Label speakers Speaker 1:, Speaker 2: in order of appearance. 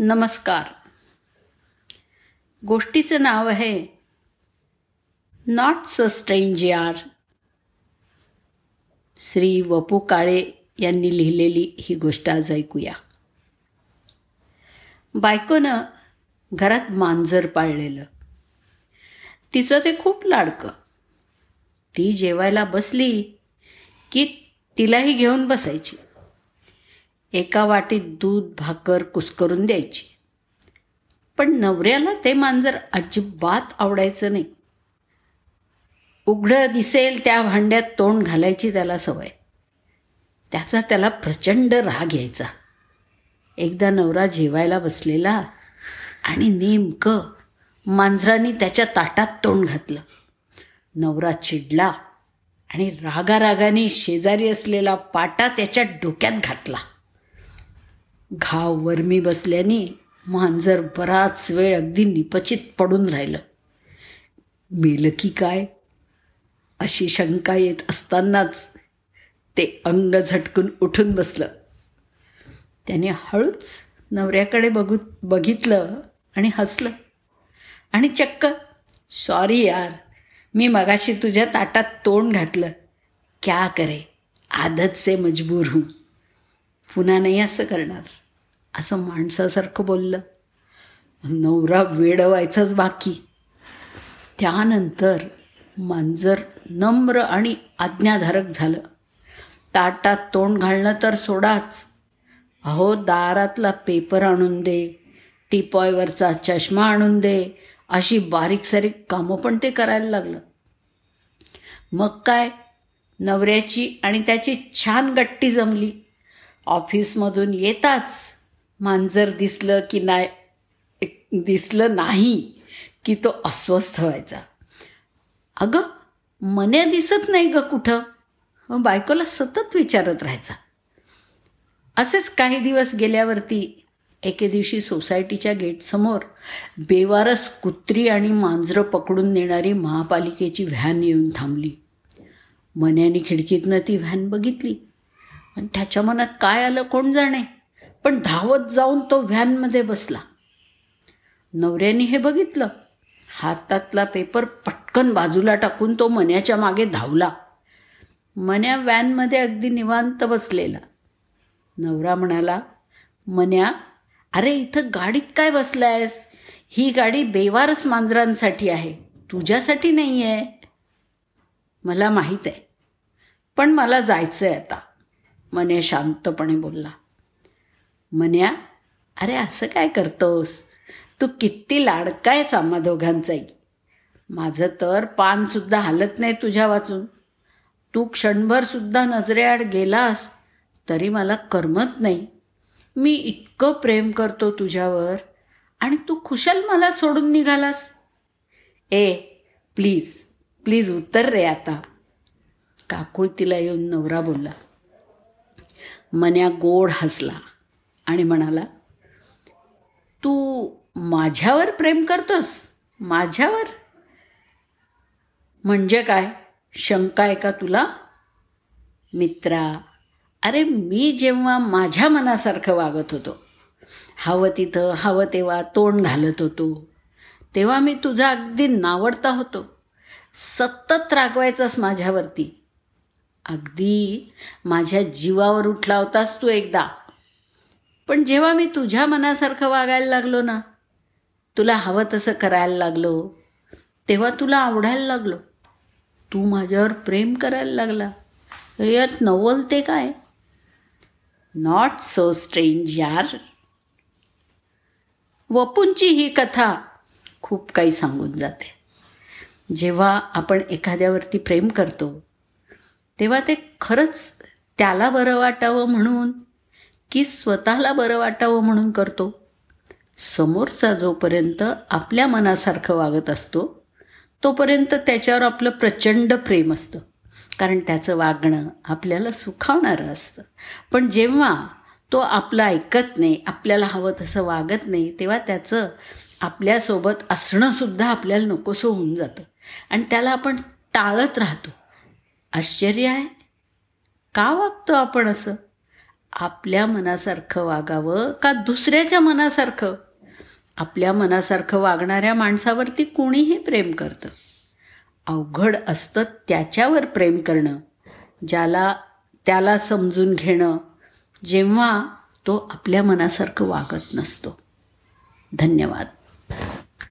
Speaker 1: नमस्कार. गोष्टीचं नाव आहे नॉट स स्ट्रेंज यार. श्री वपू काळे यांनी लिहिलेली ही गोष्ट आज ऐकूया. बायकोनं घरात मांजर पाळलेलं. तिचं ते खूप लाडकं. ती जेवायला बसली की तिलाही घेऊन बसायची. एका वाटीत दूध भाकर कुस्करून द्यायची. पण नवऱ्याला ते मांजर अजिबात आवडायचं नाही. उघडं दिसेल त्या भांड्यात तोंड घालायची त्याला सवय. त्याचा त्याला प्रचंड राग यायचा. एकदा नवरा जेवायला बसलेला आणि नेमकं मांजरानी त्याच्या ताटात तोंड घातलं. नवरा चिडला आणि रागारागाने शेजारी असलेला पाटा त्याच्या डोक्यात घातला. घाव वरमी बसल्याने मांजर बराच वेळ अगदी निपचित पडून राहिलं. मेलं की काय? अशी शंका येत असतानाच ते अंग झटकून उठून बसलं. त्याने हळूच नवऱ्याकडे बघू बघितलं आणि हसलं. आणि चक्क सॉरी यार मी मगाशी तुझ्या ताटात तोंड घातलं. क्या करे? आदत से मजबूर हूँ. पुन्हा नाही असं करणार. असं माणसासारखं बोललं. नवरा वेडवायचाच बाकी. त्यानंतर मांजर नम्र आणि आज्ञाधारक झालं. ताटात तोंड घालणं तर सोडाच. अहो दारातला पेपर आणून दे टिपॉयवरचा चष्मा आणून दे अशी बारीक सारीक कामं पण ते करायला लागलं. मग काय? नवऱ्याची आणि त्याची छान गट्टी जमली. ऑफिसमधून येताच मांजर दिसलं की नाही दिसलं नाही की तो अस्वस्थ व्हायचा. अगं मन्या दिसत नाही ग कुठं? बायकोला सतत विचारत राहायचा. असेच काही दिवस गेल्यावरती एके दिवशी सोसायटीच्या गेटसमोर बेवारस कुत्री आणि मांजरं पकडून नेणारी महापालिकेची व्हॅन येऊन थांबली. मन्याने खिडकीतनं ती व्हॅन बघितली. आणि त्याच्या मनात काय आलं कोण जाणे? पण धावत जाऊन तो व्हॅनमध्ये बसला. नवऱ्याने हे बघितलं. हातातला पेपर पटकन बाजूला टाकून तो मन्याच्या मागे धावला. मन्या व्हॅनमध्ये अगदी निवांत बसलेला. नवरा म्हणाला मन्या अरे इथं गाडीत काय बसलायस? ही गाडी बेवारस मांजरांसाठी आहे. तुझ्यासाठी नाही आहे मला माहीत आहे. पण मला जायचं आहे आता. मन्या शांतपणे बोलला. मन्या अरे असं काय करतोस? तू किती लाडकायस आम्हा दोघांचाही. माझं तर पानसुद्धा हालत नाही तुझ्या वाचून. तू क्षणभरसुद्धा नजरेआड गेलास तरी मला करमत नाही. मी इतकं प्रेम करतो तुझ्यावर आणि तू खुशाल मला सोडून निघालास. ए प्लीज प्लीज उत्तर रे आता. काकुळतीला येऊन नवरा बोलला. मन्या गोड हसला आणि म्हणाला तू माझ्यावर प्रेम करतोस? माझ्यावर? म्हणजे काय? शंका आहे का तुला? मित्रा अरे मी जेव्हा माझ्या मनासारखं वागत होतो हवं तिथं हवं तेव्हा तोंड घालत होतो तेव्हा मी तुझा अगदी नावडता होतो. सतत रागवायचास माझ्यावरती. अगदी माझ्या जीवावर उठला होतास तू एकदा. पण जेव्हा मी तुझ्या मनासारखं वागायला लागलो ना तुला हवं तसं करायला लागलो तेव्हा तुला आवडायला लागलो. तू माझ्यावर प्रेम करायला लागला. यात नवल ते काय? नॉट सो स्ट्रेंज यार. वपूंची ही कथा खूप काही सांगून जाते. जेव्हा आपण एखाद्यावरती प्रेम करतो तेव्हा ते खरंच त्याला बरं वाटावं म्हणून की स्वतःला बरं वाटावं म्हणून करतो? समोरचा जोपर्यंत आपल्या मनासारखं वागत असतो तोपर्यंत त्याच्यावर आपलं प्रचंड प्रेम असतं. कारण त्याचं वागणं आपल्याला सुखावणारं असतं. पण जेव्हा तो आपलं ऐकत नाही आपल्याला हवं तसं वागत नाही तेव्हा त्याचं आपल्यासोबत असणंसुद्धा आपल्याला नकोसं होऊन जातं. आणि त्याला आपण टाळत राहतो. आश्चर्य आहे? का वागतो आपण असं? आपल्या मनासारखं वागावं का दुसऱ्याच्या मनासारखं? आपल्या मनासारखं वागणाऱ्या माणसावरती कोणीही प्रेम करतं. अवघड असतं त्याच्यावर प्रेम करणं ज्याला त्याला समजून घेणं जेव्हा तो आपल्या मनासारखं वागत नसतो. धन्यवाद.